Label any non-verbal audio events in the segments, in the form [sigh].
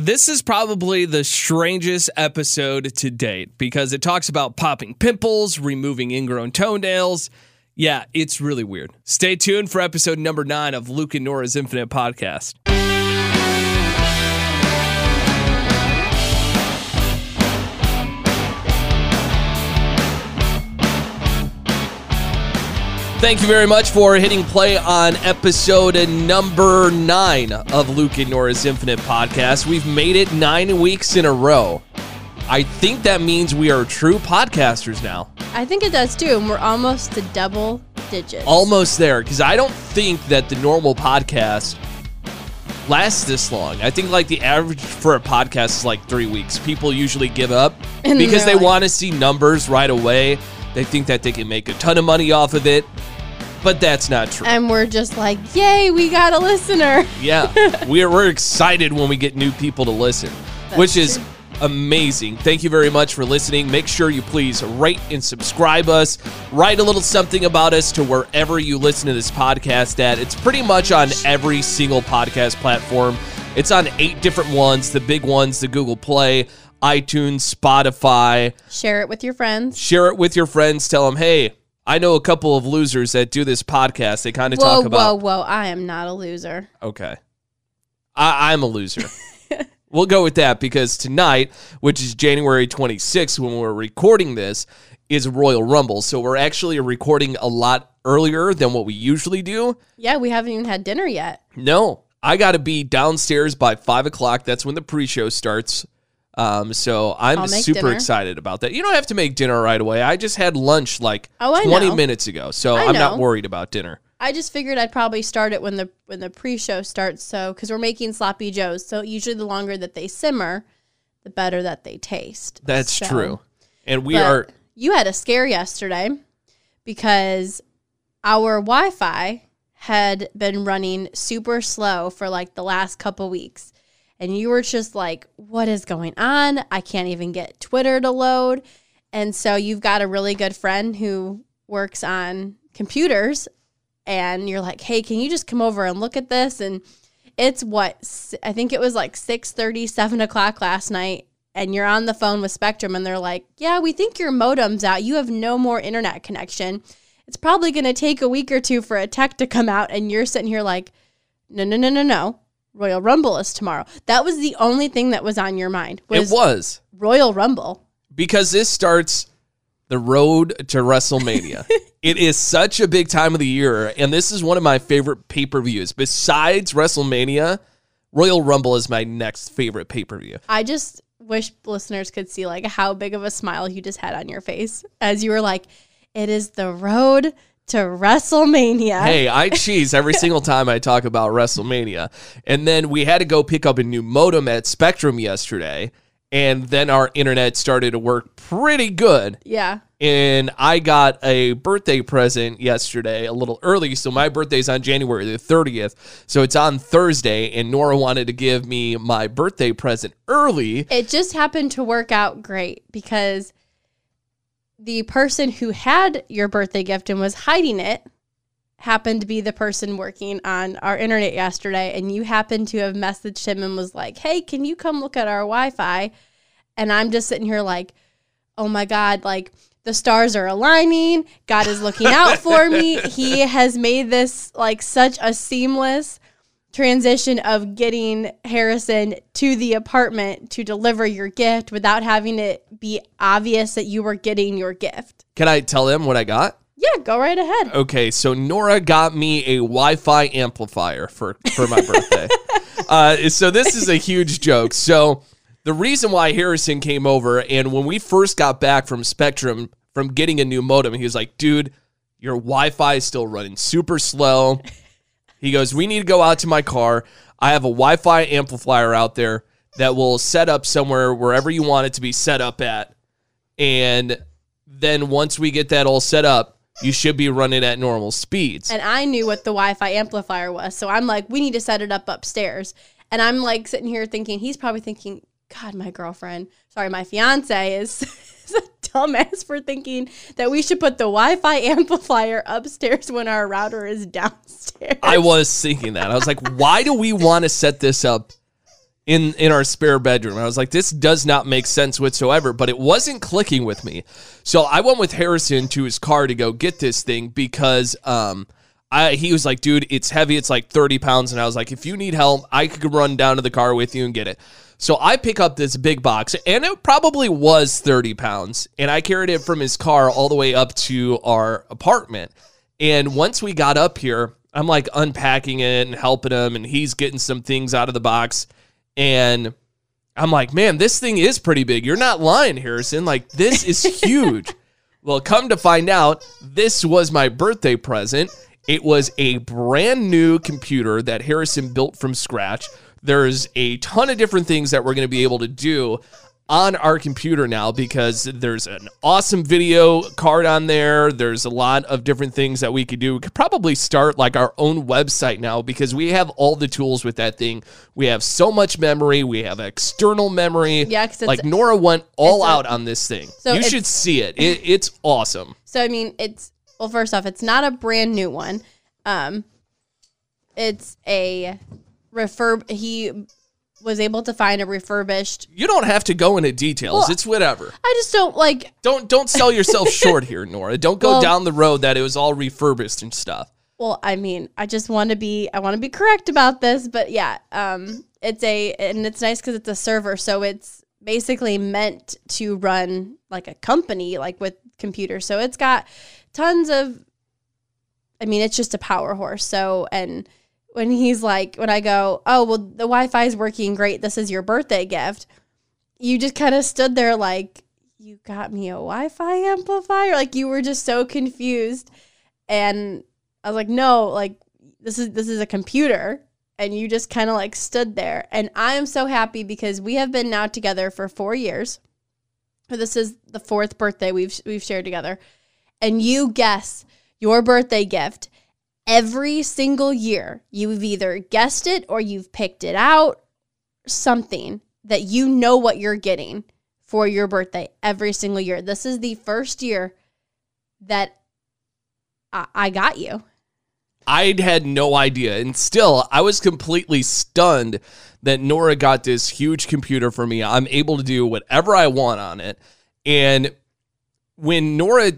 This is probably the strangest episode to date because it talks about popping pimples, removing ingrown toenails. Yeah, it's really weird. Stay tuned for episode number nine of Luke and Nora's Infinite Podcast. Thank you very much for hitting play on episode number nine of Luke and Nora's Infinite Podcast. We've made it nine weeks in a row. I think that means we are true podcasters now. I think it does too, and we're almost to double digits. Almost there, because I don't think that the normal podcast lasts this long. I think like the average for a podcast is like three weeks. People usually give up And because they like- want to see numbers right away. They think that they can make a ton of money off of it, but that's not true. and we're just like, yay, we got a listener. [laughs] Yeah, we're we're excited when we get new people to listen, which is true. amazing. Thank you very much for listening. Make sure you please rate and subscribe us. Write a little something about us to wherever you listen to this podcast at. It's pretty much on every single podcast platform. It's on eight different ones, the big ones, the Google Play, iTunes, Spotify. Share it with your friends. Share it with your friends. Tell them, hey, I know a couple of losers that do this podcast. They kind of talk about whoa. Whoa, I am not a loser. Okay. I, I'm a loser. [laughs] we'll go with that because tonight, which is January 26th, when we're recording this, is Royal Rumble. So we're actually recording a lot earlier than what we usually do. Yeah, we haven't even had dinner yet. No, I got to be downstairs by five o'clock. That's when the pre show starts. Um, so I'm super dinner. excited about that. You don't have to make dinner right away. I just had lunch like Oh, 20 know. minutes ago. So I I'm not worried about dinner. I just figured I'd probably start it when the when the pre-show starts. So because we're making sloppy joes, so usually the longer that they simmer, the better that they taste. That's So- true. And we But are You had a scare yesterday because our Wi-Fi had been running super slow for like the last couple weeks. And you were just like, what is going on? I can't even get Twitter to load. And so you've got a really good friend who works on computers and you're like, "Hey, can you just come over and look at this?" And it's what I think it was like 6 7 o'clock last night and you're on the phone with Spectrum and they're like, Yeah, we think your modem's out. You have no more internet connection. It's probably going to take a week or two for a tech to come out. And you're sitting here like, No, no, no, no, no. Royal Rumble is tomorrow. That was the only thing that was on your mind was, it was. Royal Rumble. because this starts the road to WrestleMania. [laughs] it is such a big time of the year, and this is one of my favorite pay per views. Besides WrestleMania, Royal Rumble is my next favorite pay per view. I just wish listeners could see like how big of a smile you just had on your face as you were like, It is the road to WrestleMania. Hey, I [laughs] cheese every single time I talk about WrestleMania. And then we had to go pick up a new modem at Spectrum yesterday, and then our internet started to work pretty good. Yeah. and I got a birthday present yesterday a little early. So my birthday's on January the 30th. So it's on Thursday, and Nora wanted to give me my birthday present early. It just happened to work out great because the person who had your birthday gift and was hiding it happened to be the person working on our internet yesterday and you happened to have messaged him and was like, "Hey, can you come look at our Wi-Fi?" And I'm just sitting here like, "Oh my god, like the stars are aligning. God is looking out for me. He [laughs] has made this like such a seamless transition of getting Harrison to the apartment to deliver your gift without having it be obvious that you were getting your gift. Can I tell them what I got? Yeah, go right ahead. Okay, so Nora got me a Wi-Fi amplifier for for my birthday. [laughs] uh, so this is a huge joke. So the reason why Harrison came over, and when we first got back from Spectrum from getting a new modem, he was like, "Dude, your Wi-Fi is still running super slow." He goes, "We need to go out to my car. I have a Wi-Fi amplifier out there that will set up somewhere wherever you want it to be set up at, and then once we get that all set up." You should be running at normal speeds. And I knew what the Wi Fi amplifier was. So I'm like, we need to set it up upstairs. And I'm like sitting here thinking, he's probably thinking, God, my girlfriend, sorry, my fiance is, [laughs] dumbass for thinking that we should put the Wi Fi [laughs] amplifier upstairs when our router is downstairs. I was thinking that. I was like, why do we want to set this up in in our spare bedroom. I was like, this does not make sense whatsoever, but it wasn't clicking with me. So I went with Harrison to his car to go get this thing because um I he was like, dude, it's heavy, it's like 30 pounds. And I was like, if you need help, I could run down to the car with you and get it. So I pick up this big box, and it probably was 30 pounds. And I carried it from his car all the way up to our apartment. And once we got up here, I'm like unpacking it and helping him, and he's getting some things out of the box. And I'm like, man, this thing is pretty big. You're not lying, Harrison. Like, this is [laughs] huge. well, come to find out, this was my birthday present. It was a brand new computer that Harrison built from scratch. There's a ton of different things that we're going to be able to do on our computer now because there's an awesome video card on there. There's a lot of different things that we could do. We could probably start like our own website now because we have all the tools with that thing. We have so much memory. We have external memory. Yeah, 'cause it's- like Nora went all it's a- out on this thing. So you should see it. it. It's awesome. So I mean, it's well. First off, it's not a brand new one. Um, it's a refurb. He was able to find a refurbished. You don't have to go into details. Well, it's whatever. I just don't like. Don't don't sell yourself [laughs] short here, Nora. Don't go Well- down the road that it was all refurbished and stuff. Well, I mean, I just want to be. I want to be correct about this, but yeah. Um, it's a and it's nice because it's a server, so it's basically meant to run like a company, like with computers. So it's got tons of. I mean, it's just a power horse. So and when he's like, when I go, oh well, the Wi-Fi is working great. This is your birthday gift. You just kind of stood there like, you got me a Wi-Fi amplifier. Like you were just so confused, and I was like, no, like this is this is a computer. And you just kind of like stood there. And I am so happy because we have been now together for four years. This is the fourth birthday we've we've shared together. And you guess your birthday gift every single year. You've either guessed it or you've picked it out, something that you know what you're getting for your birthday every single year. This is the first year that I, I got you. I'd had no idea. And still, I was completely stunned that Nora got this huge computer for me. I'm able to do whatever I want on it. And when Nora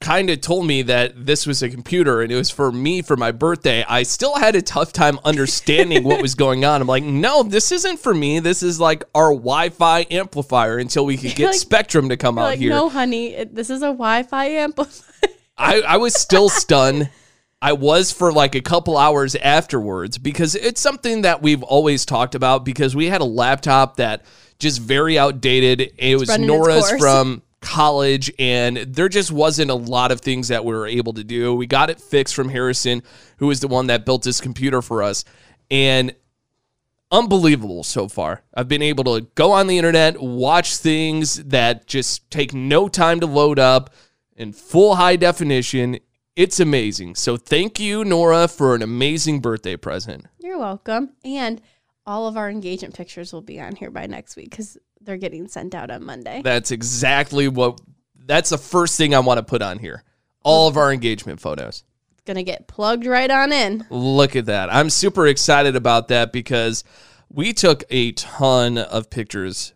kind of told me that this was a computer and it was for me for my birthday, I still had a tough time understanding what was going on. I'm like, no, this isn't for me. This is like our Wi Fi amplifier until we could [laughs] get like- Spectrum to come out like, here. no, honey, it, this is a Wi-Fi amplifier. [laughs] I, I was still stunned. I was for like a couple hours afterwards because it's something that we've always talked about because we had a laptop that just very outdated. It was its Nora's from college and there just wasn't a lot of things that we were able to do. We got it fixed from Harrison, who was the one that built this computer for us. And unbelievable so far. I've been able to go on the internet, watch things that just take no time to load up in full high definition. It's amazing. So thank you, Nora, for an amazing birthday present. You're welcome. And all of our engagement pictures will be on here by next week because they're getting sent out on Monday. That's exactly what that's the first thing I want to put on here. All of our engagement photos. It's gonna get plugged right on in. Look at that. I'm super excited about that because we took a ton of pictures.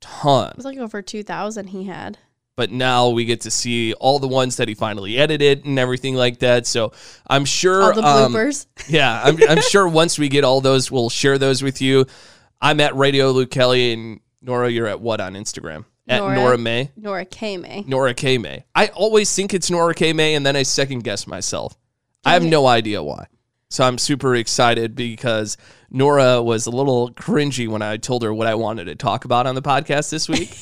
Ton. It was like over two thousand he had. But now we get to see all the ones that he finally edited and everything like that. So I'm sure All the um, bloopers. [laughs] yeah, I'm, I'm sure once we get all those, we'll share those with you. I'm at Radio Luke Kelly and Nora. You're at what on Instagram? At Nora. Nora May. Nora K May. Nora K May. I always think it's Nora K May, and then I second guess myself. I have no idea why. So I'm super excited because Nora was a little cringy when I told her what I wanted to talk about on the podcast this week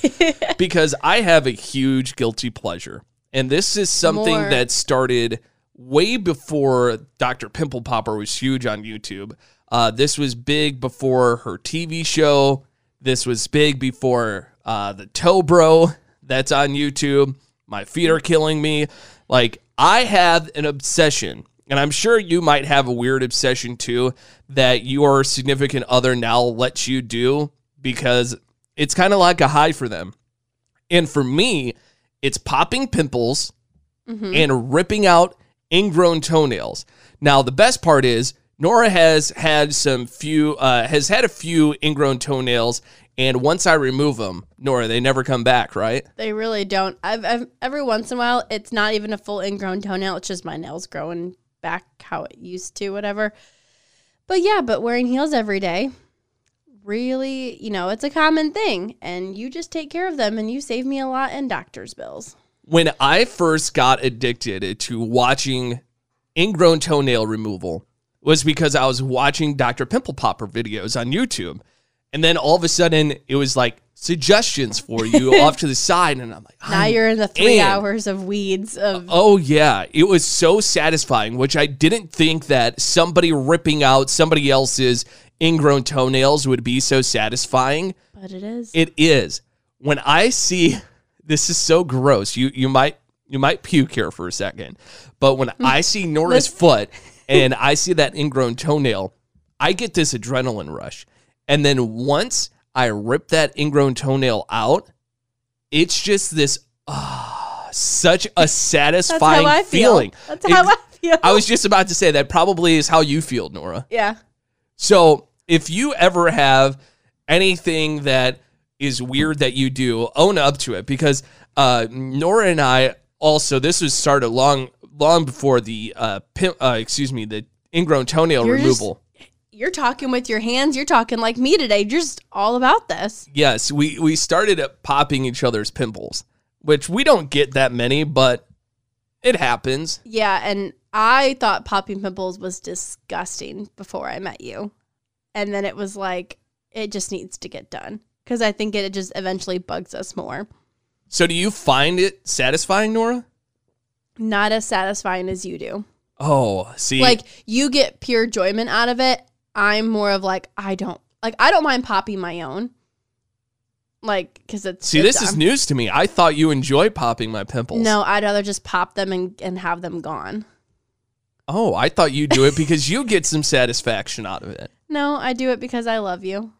[laughs] because I have a huge guilty pleasure. And this is something More. that started way before Dr. Pimple Popper was huge on YouTube. Uh, this was big before her TV show. This was big before uh, the Toe Bro that's on YouTube. My feet are killing me. Like, I have an obsession, and I'm sure you might have a weird obsession too, that your significant other now lets you do because it's kind of like a high for them. And for me, it's popping pimples and ripping out ingrown toenails. Now, the best part is Nora has had some few uh, has had a few ingrown toenails, and once I remove them, Nora, they never come back, right? They really don't. I've, I've every once in a while, it's not even a full ingrown toenail. It's just my nails growing back how it used to, whatever. But yeah, but wearing heels every day, really, you know, it's a common thing, and you just take care of them, and you save me a lot in doctor's bills. When I first got addicted to watching ingrown toenail removal, was because I was watching Dr. Pimple Popper videos on YouTube. And then all of a sudden it was like suggestions for you [laughs] off to the side. And I'm like, Now you're in the three hours of weeds of Oh yeah, it was so satisfying, which I didn't think that somebody ripping out somebody else's ingrown toenails would be so satisfying. but it is. It is. When I see [laughs] this is so gross. You you might you might puke here for a second. But when [laughs] I see Nora's foot and I see that ingrown toenail, I get this adrenaline rush. And then once I rip that ingrown toenail out, it's just this ah such a That's satisfying how I feel. feeling. That's how I feel. I was just about to say that probably is how you feel, Nora. yeah. So if you ever have anything that is weird that you do, own up to it because uh, Nora and I also this was started long long before the uh, pim- uh excuse me the ingrown toenail You're removal. You're talking with your hands. You're talking like me today. You're just all about this. yes, we we started at popping each other's pimples, which we don't get that many, but it happens. Yeah, and I thought popping pimples was disgusting before I met you. And then it was like it just needs to get done cuz I think it just eventually bugs us more. So do you find it satisfying, Nora? Not as satisfying as you do. Oh, see, Like you get pure enjoyment out of it. I'm more of like I don't like I don't mind popping my own. Like cuz it's see, it's- this is I'm- news to me. I thought you enjoy popping my pimples. No, I'd rather just pop them and, and have them gone. Oh, I thought you do it because you get some satisfaction out of it. No, I do it because I love you.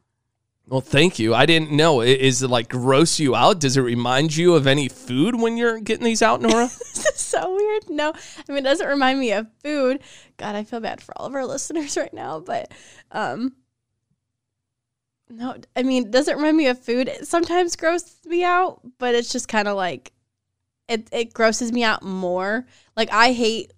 Well, thank you. I didn't know. Is it like gross you out? Does it remind you of any food when you're getting these out, Nora? [laughs] This is so weird. No, I mean it doesn't remind me of food. God, I feel bad for all of our [laughs] listeners right now, but um no, I mean it doesn't remind me of food. It sometimes grosses me out, but it's just kind of like it it grosses me out more. Like I hate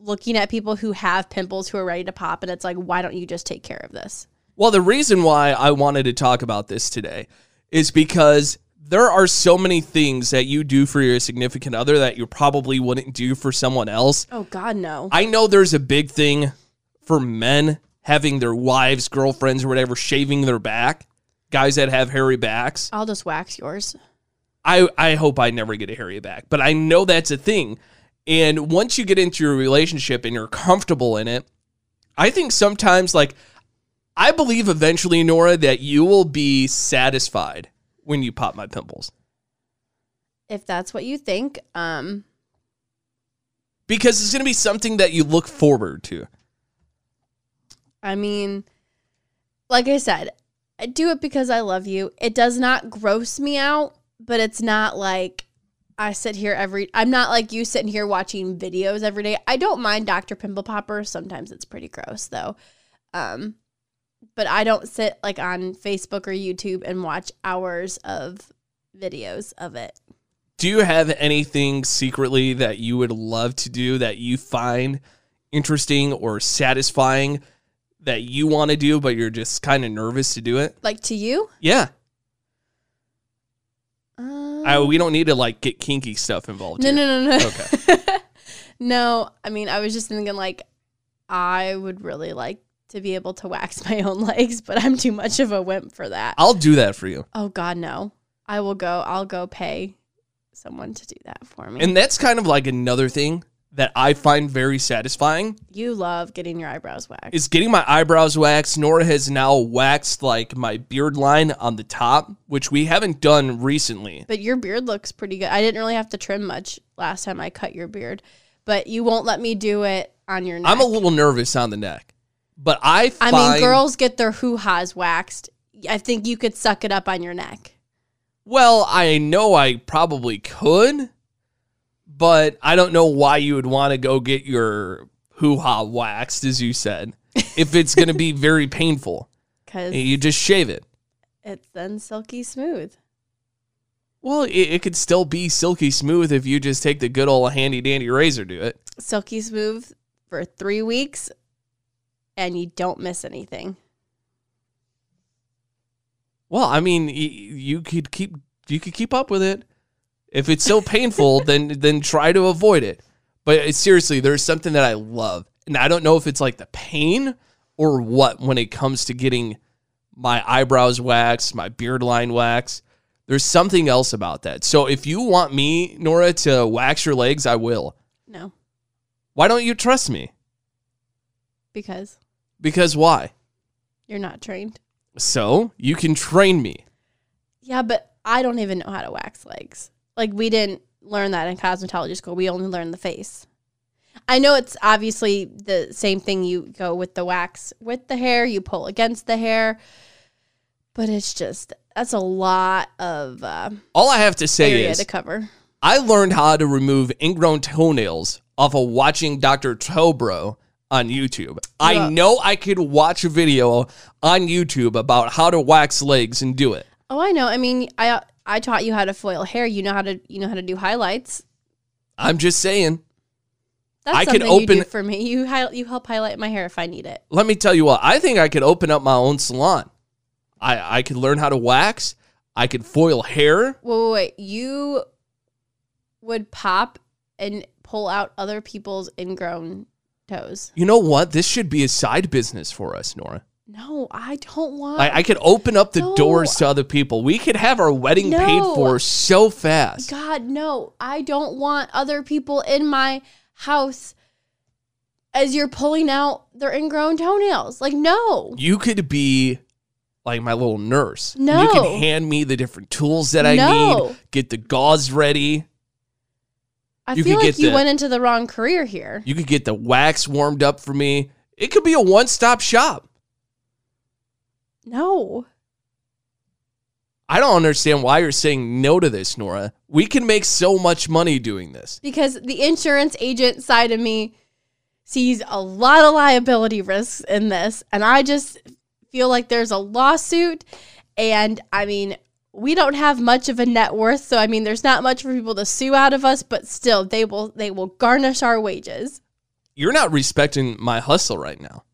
looking at people who have pimples who are ready to pop and it's like why don't you just take care of this? Well, the reason why I wanted to talk about this today is because there are so many things that you do for your significant other that you probably wouldn't do for someone else. Oh god, no. I know there's a big thing for men having their wives, girlfriends, or whatever shaving their back. Guys that have hairy backs. I'll just wax yours. I, I hope I never get a hairy back, but I know that's a thing. And once you get into your relationship and you're comfortable in it, I think sometimes, like, I believe eventually, Nora, that you will be satisfied when you pop my pimples If that's what you think, um because it's going to be something that you look forward to. I mean, like I said, I do it because I love you. It does not gross me out, but it's not like I sit here every I'm not like you sitting here watching videos every day. I don't mind Dr. Pimple Popper. Sometimes it's pretty gross though. Um but I don't sit like on Facebook or YouTube and watch hours of videos of it. Do you have anything secretly that you would love to do that you find interesting or satisfying that you want to do, but you're just kind of nervous to do it? Like to you? Yeah. Um, I, we don't need to like get kinky stuff involved. No, here. no, no, no. Okay. [laughs] no, I mean, I was just thinking like I would really like to be able to wax my own [laughs] legs, but I'm too much of a wimp for that. I'll do that for you. Oh God, no. I will go. I'll go pay someone to do that for me. And that's kind of like another thing that I find very satisfying you love getting your eyebrows waxed. is getting my eyebrows waxed. Nora has now waxed like my beard line on the top, which we haven't done recently. but your beard looks pretty good. I didn't really have to trim much last time I cut your beard, but you won't let me do it on your neck. I'm a little nervous on the neck, but I I mean, girls get their hoo ha's waxed. I think you could suck it up on your neck. Well, I know I probably could, but I don't know why you would want to go get your hoo ha waxed, as you said, [laughs] if it's going to be very painful? because You just shave it. it's then silky smooth. Well, it, it could still be silky smooth if you just take the good old handy dandy razor to it. Silky smooth for three weeks, and you don't miss anything. Well, I mean, y- you could keep you could keep up with it. If it's so painful, [laughs] then then try to avoid it. But uh, seriously, there's something that I love, and I don't know if it's like the pain or what when it comes to getting my eyebrows waxed, my beard line waxed. There's something else about that. So if you want me, Nora, to wax your legs, I will. No, Why don't you trust me? because Because why? you're not trained. So you can train me. Yeah, but I don't even know how to wax legs. Like we didn't learn that in cosmetology school. We only learned the face. I know it's obviously the same thing. You go with the wax with the hair, you pull against the hair, but it's just that's a lot of uh, All I have to say is to cover. I learned how to remove ingrown toenails off of watching Dr. Toe Bro on YouTube. I know I could watch a video on YouTube about how to wax legs and do it. Oh, I know. I mean, I I taught you how to foil hair. You know how to you know how to do highlights. I'm just saying. That's I could something you do open- for me. You hi- you help highlight my hair if I need it. Let me tell you what, I think I could open up my own salon. I, I could learn how to wax. I could foil hair. Wait, wait, wait. You would pop and pull out other people's ingrown toes. You know what? This should be a side business for us, Nora. No, I don't want. I, I could open up the No. doors to other people. We could have our wedding paid for so fast. God, no. I don't want other people in my house as you're pulling out their ingrown toenails. Like, no. You could be like my little nurse. No. You can hand me the different tools that I No. need, get the gauze ready. I You feel like you the- went into the wrong career here. You could get the wax warmed up for me. It could be a one stop shop. No. I don't understand why you're saying no to this, Nora. We can make so much money doing this. Because the insurance agent side of me sees a lot of liability risks in this. And I just feel like there's a lawsuit. And I mean, we don't have much of a net worth. So I mean, there's not much for people to sue out of us, but still they will they will garnish our wages. You're not respecting my hustle right now.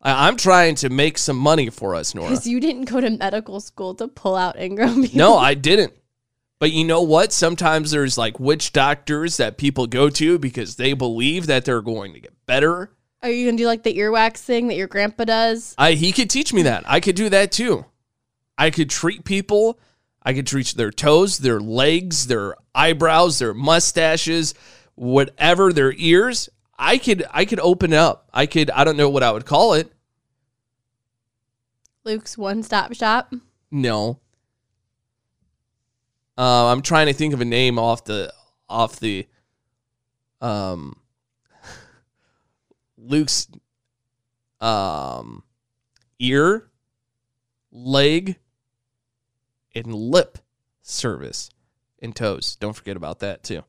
I- I'm trying to make some money for us, Nora. Because you didn't go to medical school to pull out ingrown pubes. [laughs] No, I didn't. But you know what? Sometimes there's like witch doctors that people go to because they believe that they're going to get better. Are you gonna do like the earwax thing that your grandpa does? I he could teach me that. I could do that too. I could treat people. I could reach their toes, their legs, their eyebrows, their mustaches, whatever, their ears. I could I could open up. I could I don't know what I would call it. Luke's one stop shop. No. Uh, I'm trying to think of a name off the off the um [laughs] Luke's um ear, leg, and lip service and toes. Don't forget about that too.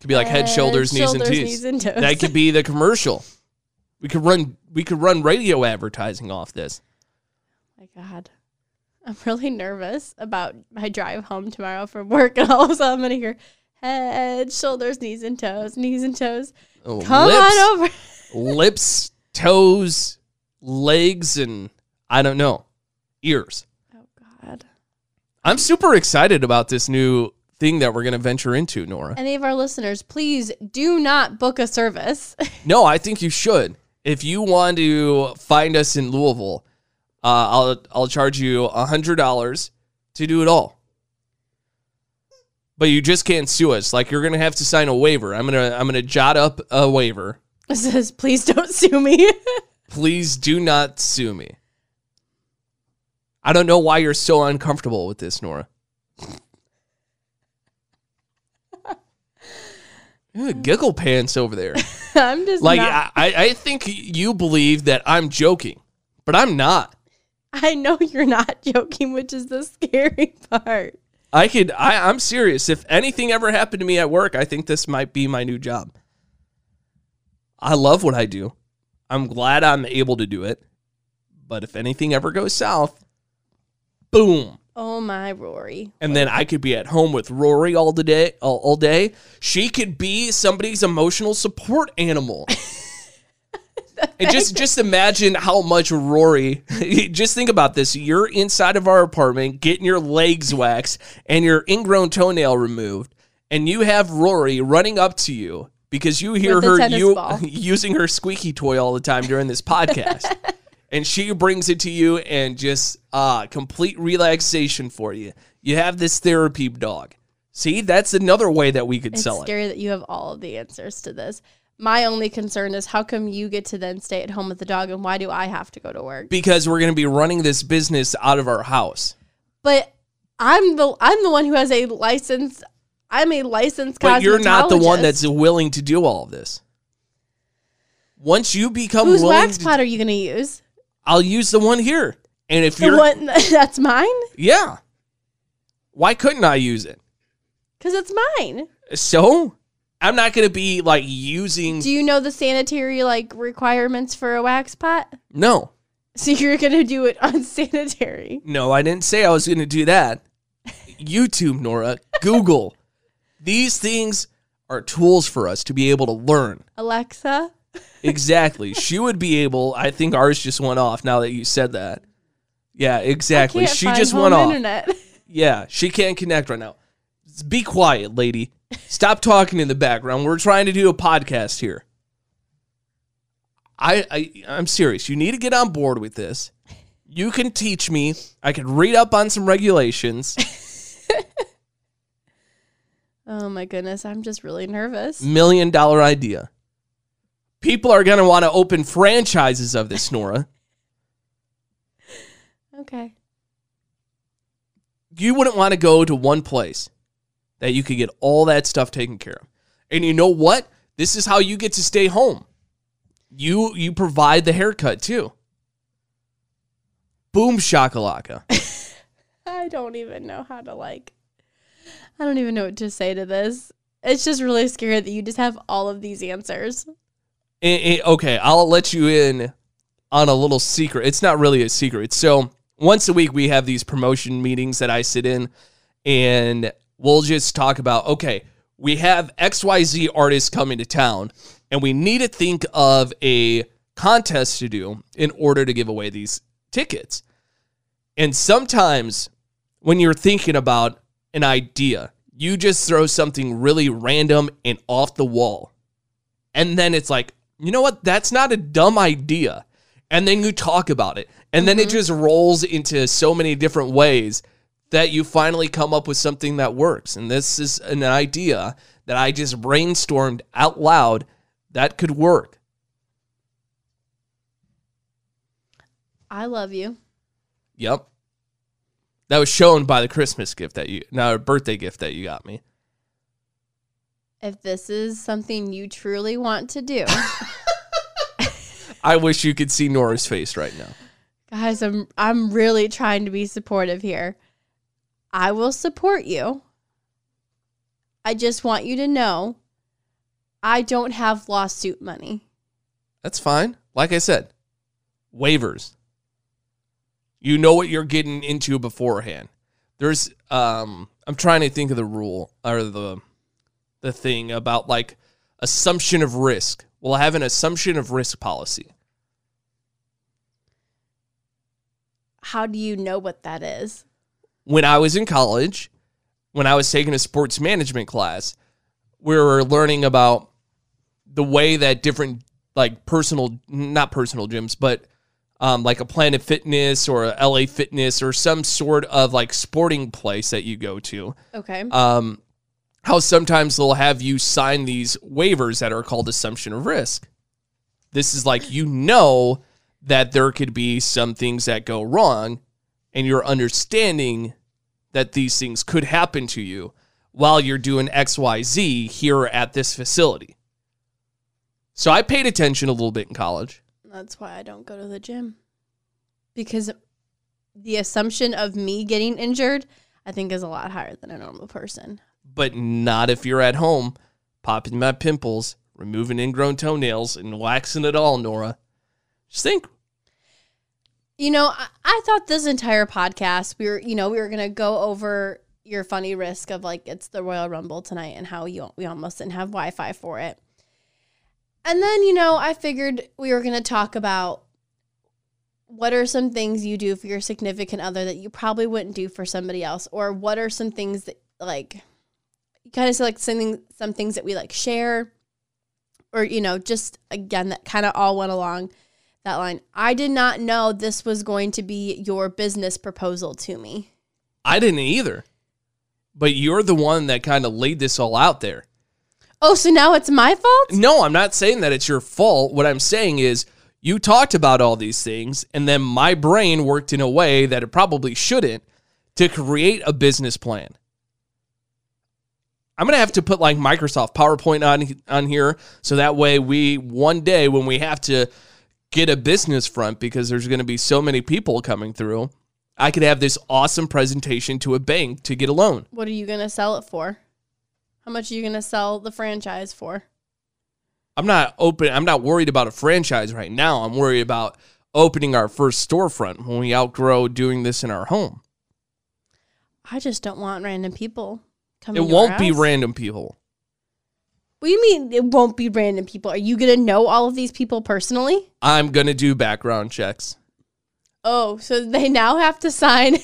Could be like head, shoulders, knees, and shoulders, teeth. knees, and toes. That could be the commercial. We could run we could run radio advertising off this. Oh my God. I'm really nervous about my drive home tomorrow from work, and all of a sudden I'm gonna hear head, shoulders, knees and toes, knees and toes. Oh, Come lips, on over. lips, toes, legs, and I don't know, ears. God. I'm super excited about this new thing that we're going to venture into, Nora. Any of our listeners, please do not book a service. [laughs] No, I think you should. If you want to find us in Louisville, uh, I'll I'll charge you a hundred dollars to do it all. But you just can't sue us. Like you're gonna have to sign a waiver. I'm gonna I'm gonna jot up a waiver. [laughs] it says, please don't sue me. [laughs] Please do not sue me. I don't know why you're so uncomfortable with this, Nora. [laughs] Yeah, Giggle pants over there. [laughs] I'm just Like not. I, I think you believe that I'm joking, but I'm not. I know you're not [laughs] joking, which is the scary part. I could I, I'm serious. If anything ever happened to me at work, I think this might be my new job. I love what I do. I'm glad I'm able to do it. But if anything ever goes south, boom. Oh my Rory. And then I could be at home with Rory all the day, all, all day. She could be somebody's emotional support animal. [laughs] and just just imagine how much Rory. [laughs] just think about this: you're inside of our apartment, getting your legs waxed and your ingrown toenail removed, and you have Rory running up to you because you hear her you [laughs] using her squeaky toy all the time during this podcast. And she brings it to you and just uh complete relaxation for you. You have this therapy dog. See, that's another way that we could It's sell it. scary that you have all of the answers to this. My only concern is how come you get to then stay at home with the dog and why do I have to go to work? Because we're going to be running this business out of our house. But I'm the I'm the one who has a license. I'm a licensed But you're not the one that's willing to do all of this. Once you become Whose willing wax to, pot are you going to use? I'll use the one here. And if you're one [laughs] that's mine Yeah. Why couldn't I use it? because it's mine. So, I'm not going to be like using Do you know the sanitary like requirements for a wax pot? No. [laughs] So you're going to do it unsanitary. [laughs] No, I didn't say I was going to do that. YouTube, Nora, Google. These things are tools for us to be able to learn. Alexa, Exactly. she would be able, I think ours just went off now that you said that. Yeah, exactly. She just went off. internet. [laughs] Yeah, she can't connect right now. Be quiet, lady. Stop talking in the background. We're trying to do a podcast here. I, I I'm serious. You need to get on board with this. You can teach me. I can read up on some regulations. [laughs] Oh my goodness, I'm just really nervous. Million dollar idea. People are going to want to open franchises of this, Nora. Okay. You wouldn't want to go to one place that you could get all that stuff taken care of. And you know what? This is how you get to stay home. You you provide the haircut too. Boom shakalaka. [laughs] I don't even know how to like. I don't even know what to say to this. It's just really scary that you just have all of these answers. Eh, eh, okay, I'll let you in on a little secret. It's not really a secret. So once a week we have these promotion meetings that I sit in, and we'll just talk about okay, we have XYZ artists coming to town, and we need to think of a contest to do in order to give away these tickets. And sometimes when you're thinking about an idea, you just throw something really random and off the wall. And then it's like, you know what? That's not a dumb idea. And then you talk about it. And then it mm-hmm. just rolls into so many different ways that you finally come up with something that works. And this is an idea that I just brainstormed out loud that could work. I love you. Yep. That was shown by the Christmas gift that you, no, birthday gift that you got me. If this is something you truly want to do, [laughs] I wish you could see Nora's face right now. guys, I'm I'm really trying to be supportive here. I will support you. I just want you to know I don't have lawsuit money. That's fine. Like I said, waivers. You know what you're getting into beforehand. There's um I'm trying to think of the rule or the the thing about like assumption of risk. We'll have an assumption of risk policy. How do you know what that is? When I was in college, when I was taking a sports management class, we were learning about the way that different like personal not personal gyms, but um, like a Planet Fitness or a LA Fitness or some sort of like sporting place that you go to. Okay. Um, how sometimes they'll have you sign these waivers that are called assumption of risk. This is like you know that there could be some things that go wrong, and you're understanding that these things could happen to you while you're doing XYZ here at this facility. So I paid attention a little bit in college. That's why I don't go to the gym. Because the assumption of me getting injured, I think, is a lot higher than a normal person. But not if you're at home popping my pimples, removing ingrown toenails and waxing it all, Nora. Just think. You know, I, I thought this entire podcast we were, you know, we were gonna go over your funny risk of like it's the Royal Rumble tonight and how you we almost didn't have Wi-Fi for it. And then, you know, I figured we were gonna talk about what are some things you do for your significant other that you probably wouldn't do for somebody else, or what are some things that like kind of like something some things that we like share, or you know, just again that kind of all went along that line. I did not know this was going to be your business proposal to me. I didn't either. But you're the one that kind of laid this all out there. Oh, so now it's my fault? No, I'm not saying that it's your fault. What I'm saying is you talked about all these things, and then my brain worked in a way that it probably shouldn't to create a business plan. I'm gonna have to put like Microsoft PowerPoint on on here so that way we one day when we have to get a business front because there's gonna be so many people coming through, I could have this awesome presentation to a bank to get a loan. What are you going to sell it for? How much are you going to sell the franchise for? I'm not open. I'm not worried about a franchise right now. I'm worried about opening our first storefront when we outgrow doing this in our home. I just don't want random people coming. It won't be house. random people. What do you mean it won't be random people? Are you going to know all of these people personally? I'm gonna do background checks. Oh, so they now have to sign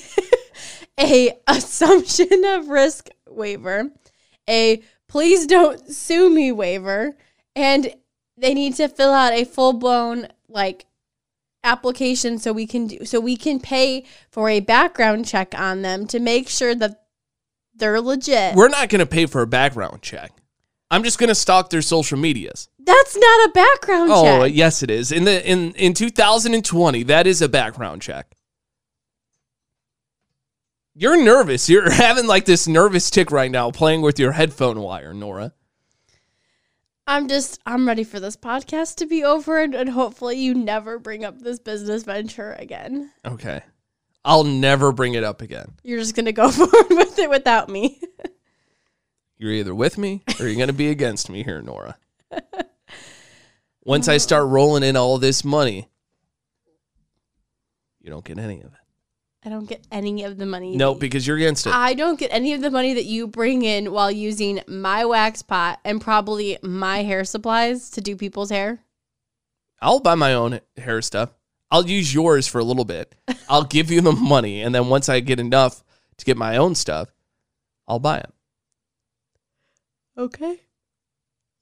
[laughs] a assumption of risk waiver, a please don't sue me waiver, and they need to fill out a full blown like application so we can do so we can pay for a background check on them to make sure that they're legit. We're not gonna pay for a background check. I'm just gonna stalk their social medias. That's not a background Oh, check. Oh, yes, it is. In the in in 2020, that is a background check. You're nervous. You're [laughs] having like this nervous tick right now, playing with your headphone wire, Nora. I'm just I'm ready for this podcast to be over and, and hopefully you never bring up this business venture again. Okay. I'll never bring it up again. You're just gonna go [laughs] forward with it without me. You're either with me or you're going to be against me here, Nora. [laughs] Once I start rolling in all this money, you don't get any of it. I don't get any of the money. No, that- because you're against it. I don't get any of the money that you bring in while using my wax pot and probably my hair supplies to do people's hair. I'll buy my own hair stuff. I'll use yours for a little bit. [laughs] I'll give you the money. And then once I get enough to get my own stuff, I'll buy it. Okay.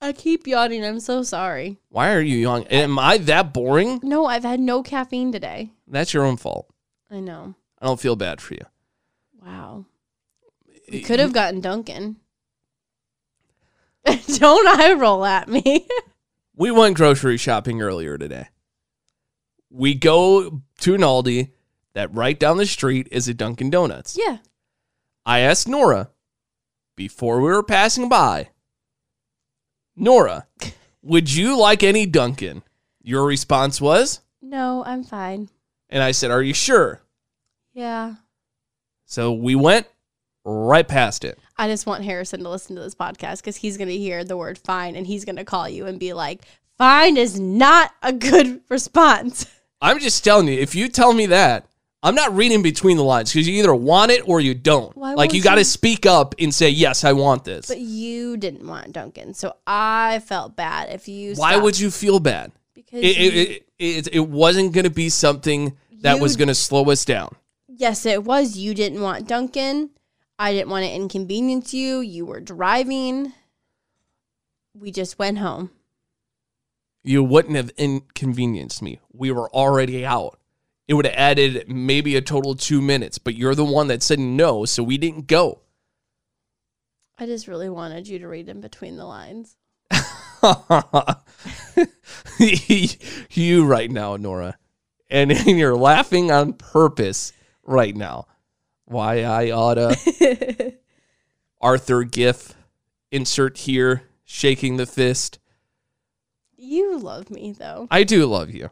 I keep yawning. I'm so sorry. Why are you young? Am I that boring? No, I've had no caffeine today. That's your own fault. I know. I don't feel bad for you. Wow. We could have gotten Dunkin'. [laughs] don't eye roll at me. [laughs] We went grocery shopping earlier today. We go to an Aldi that right down the street is a Dunkin' Donuts. yeah. I asked Nora before we were passing by, Nora, [laughs] would you like any Dunkin'? Your response was, No, I'm fine. and I said, Are you sure? Yeah. So we went right past it. I just want Harrison to listen to this podcast because he's going to hear the word fine and he's going to call you and be like, fine is not a good [laughs] response. I'm just telling you, if you tell me that, I'm not reading between the lines because you either want it or you don't. Why like you got to speak up and say, Yes, I want this. But you didn't want Dunkin'. So I felt bad if you. Why stopped would you feel bad? Because It, you- it, it, it, it wasn't going to be something that was going to slow us down. yes, it was. You didn't want Dunkin'. I didn't want to inconvenience you. You were driving. We just went home. You wouldn't have inconvenienced me. We were already out. It would have added maybe a total of two minutes, but you're the one that said no, so we didn't go. I just really wanted you to read in between the lines. [laughs] you right now, Nora. And, and [laughs] you're laughing on purpose right now. Why I oughta. [laughs] Arthur GIF. Insert here. Shaking the fist. You love me, though. I do love you.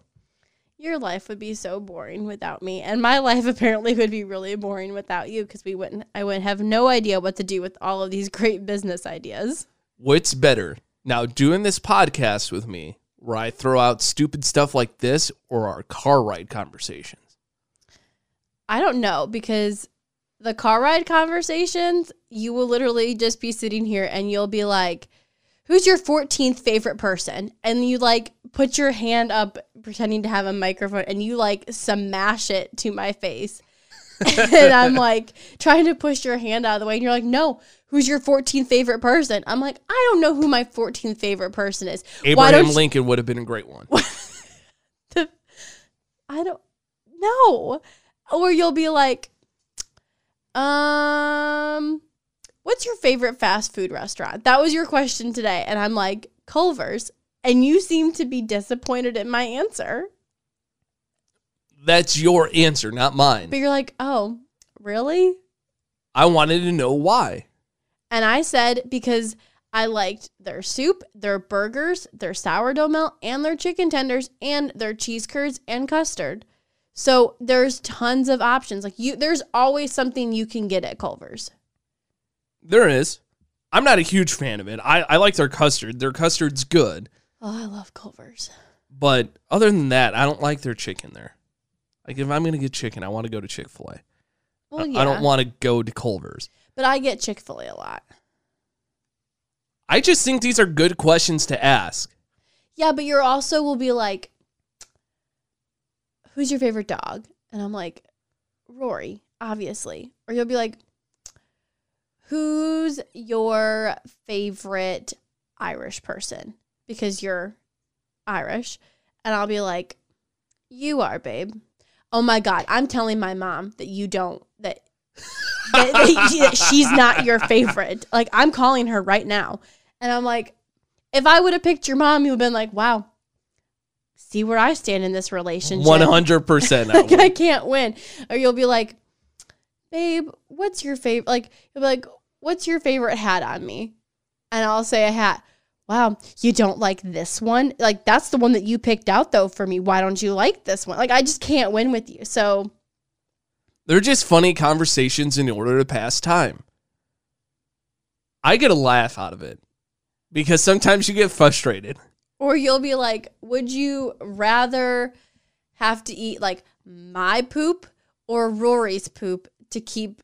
Your life would be so boring without me, and my [laughs] life apparently would be really boring without you because we wouldn't. I would have no idea what to do with all of these great business ideas. What's better, Now, doing this podcast with me, where I throw out stupid stuff like this, or our car ride conversations. I don't know because the car ride conversations, you will literally just be sitting here and you'll be like, Who's your 14th favorite person? And you like put your hand up pretending to have a microphone and you like smash it to my face. [laughs] and I'm like trying to push your hand out of the way and you're like, No, who's your 14th favorite person? I'm like, I don't know who my 14th favorite person is. Abraham you- Lincoln would have been a great one. [laughs] I don't know. Or you'll be like, um, what's your favorite fast food restaurant? That was your question today. And I'm like, Culver's. And you seem to be disappointed in my answer. That's your answer, not mine. But you're like, oh, really? I wanted to know why. And I said, because I liked their soup, their burgers, their sourdough melt, and their chicken tenders, and their cheese curds and custard. So there's tons of options. Like you there's always something you can get at Culver's. There is. I'm not a huge fan of it. I, I like their custard. Their custard's good. Oh, I love Culver's. But other than that, I don't like their chicken there. Like if I'm gonna get chicken, I want to go to Chick Fil A. Well, yeah. I don't want to go to Culver's. but I get Chick Fil A a lot. I just think these are good questions to ask. Yeah, but you're also will be like, "Who's your favorite dog?" And I'm like, "Rory, obviously." Or you'll be like, "Who's your favorite Irish person?" Because you're Irish, and I'll be like, "You are, babe." Oh my god, I'm telling my mom that you don't that. [laughs] that, that she's not your favorite. Like I'm calling her right now, and I'm like, if I would have picked your mom, you would have been like, wow, see where I stand in this relationship. One hundred percent. [laughs] Like, I can't win. Or you'll be like, babe, what's your favorite? Like, you'll be like, what's your favorite hat on me? And I'll say a hat. Wow, you don't like this one? Like, that's the one that you picked out, though, for me. Why don't you like this one? Like, I just can't win with you. So, They're just funny conversations in order to pass time. I get a laugh out of it because sometimes you get frustrated. Or you'll be like, would you rather have to eat like my poop or Rory's poop to keep,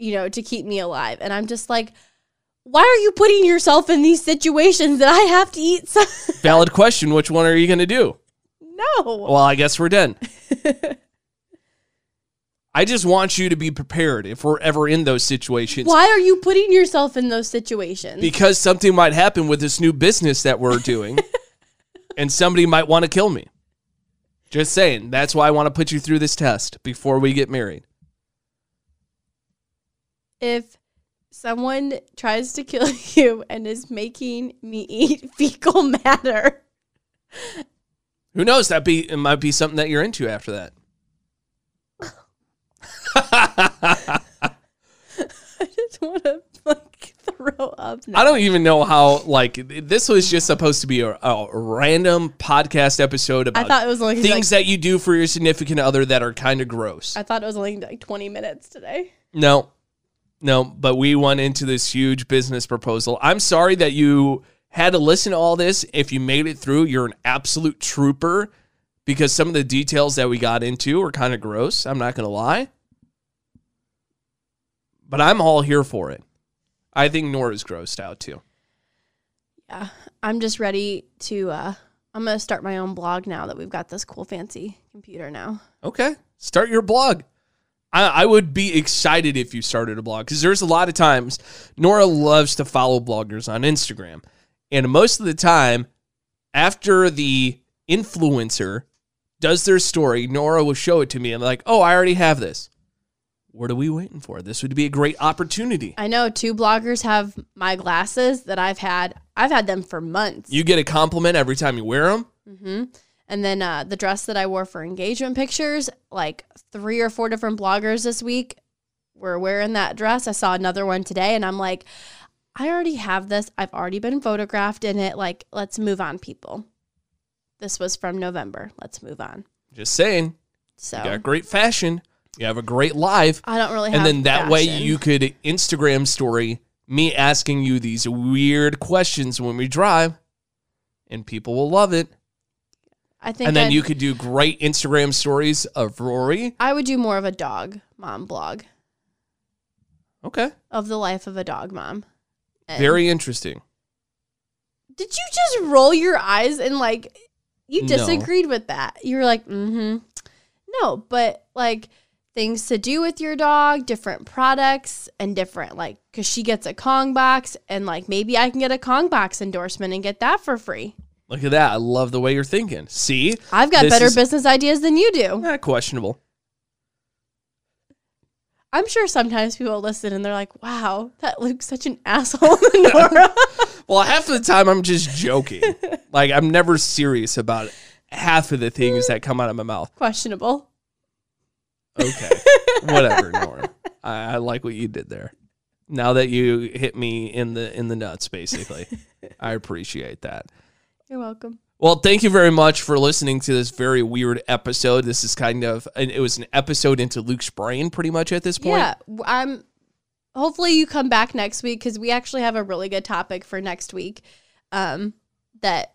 you know, to keep me alive? And I'm just like, why are you putting yourself in these situations that I have to eat? So- [laughs] Valid question. Which one are you going to do? no. Well, I guess we're done. [laughs] I just want you to be prepared if we're ever in those situations. Why are you putting yourself in those situations? Because something might happen with this new business that we're doing, [laughs] and somebody might want to kill me. Just saying. That's why I want to put you through this test before we get married. If someone tries to kill [laughs] you and is making me eat [laughs] fecal matter, Who knows? That be it might be something that you're into after that. [laughs] I just want to like throw up. Now. I don't even know how. Like this was just supposed to be a, a random podcast episode about. I thought it was only things like, that you do for your significant other that are kind of gross. I thought it was only like 20 minutes today. No, no, but we went into this huge business proposal. I'm sorry that you had to listen to all this. If you made it through, you're an absolute trooper because some of the details that we got into were kind of gross. I'm not going to lie. But I'm all here for it. I think Nora's grossed out too. Yeah, I'm just ready to. uh I'm gonna start my own blog now that we've got this cool fancy computer now. Okay, start your blog. I, I would be excited if you started a blog because there's a lot of times Nora loves to follow bloggers on Instagram. And most of the time, after the influencer does their story, Nora will show it to me. and like, oh, I already have this. What are we waiting for? This would be a great opportunity. I know two bloggers have my glasses that I've had. I've had them for months. You get a compliment every time you wear them. hmm And then uh, the dress that I wore for engagement pictures, like three or four different bloggers this week were wearing that dress. I saw another one today, and I'm like, I already have this. I've already been photographed in it. Like, let's move on, people. This was from November. Let's move on. Just saying, So you got great fashion. You have a great live. I don't really have and then that way you could Instagram story me asking you these weird questions when we drive, and people will love it. I think And then I'd- you could do great Instagram stories of Rory. I would do more of a dog mom blog Okay. of the life of a dog mom. And- Very interesting. Did you just roll your eyes and like you No. disagreed with that? You were like, mm-hmm. No, but like things to do with your dog, different products, and different like because she gets a Kong box, and like maybe I can get a Kong box endorsement and get that for free. Look at that. I love the way you're thinking. See? I've got This better is- business ideas than you do. Eh, questionable. I'm sure sometimes people listen and they're like, wow, that Luke's such an asshole, Nora. [laughs] Well, half of the time I'm just joking. [laughs] like I'm never serious about half of the things that come out of my mouth. Questionable. Okay. Whatever, Nora. I, I like what you did there. Now that you hit me in the in the nuts, basically. [laughs] I appreciate that. You're welcome. Well, thank you very much for listening to this very weird episode. This is kind of it was an episode into Luke's brain pretty much at this point. Yeah, I'm. Hopefully, you come back next week because we actually have a really good topic for next week. Um, that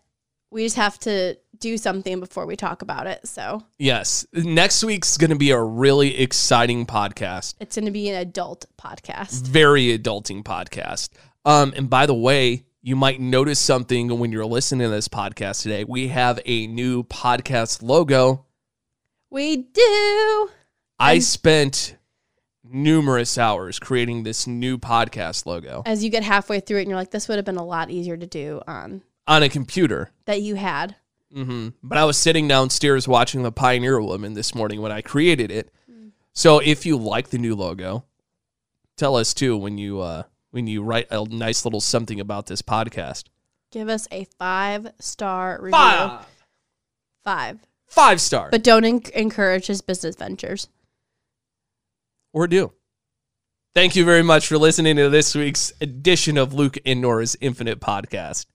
we just have to do something before we talk about it. So Yes. Next week's going to be a really exciting podcast. it's going to be an adult podcast. very adulting podcast. Um, and by the way, you might notice something when you're listening to this podcast today. We have a new podcast logo. We do. I And- spent numerous hours creating this new podcast logo As you get halfway through it, and you're like, "This would have been a lot easier to do on on a computer. that you had." hmm But I was sitting downstairs watching The Pioneer Woman this morning when I created it. So if you like the new logo, tell us too when you uh, when you write a nice little something about this podcast. Give us a five star review. Five. Five star. But don't en- encourage his business ventures. or do. Thank you very much for listening to this week's edition of Luke and Nora's Infinite Podcast.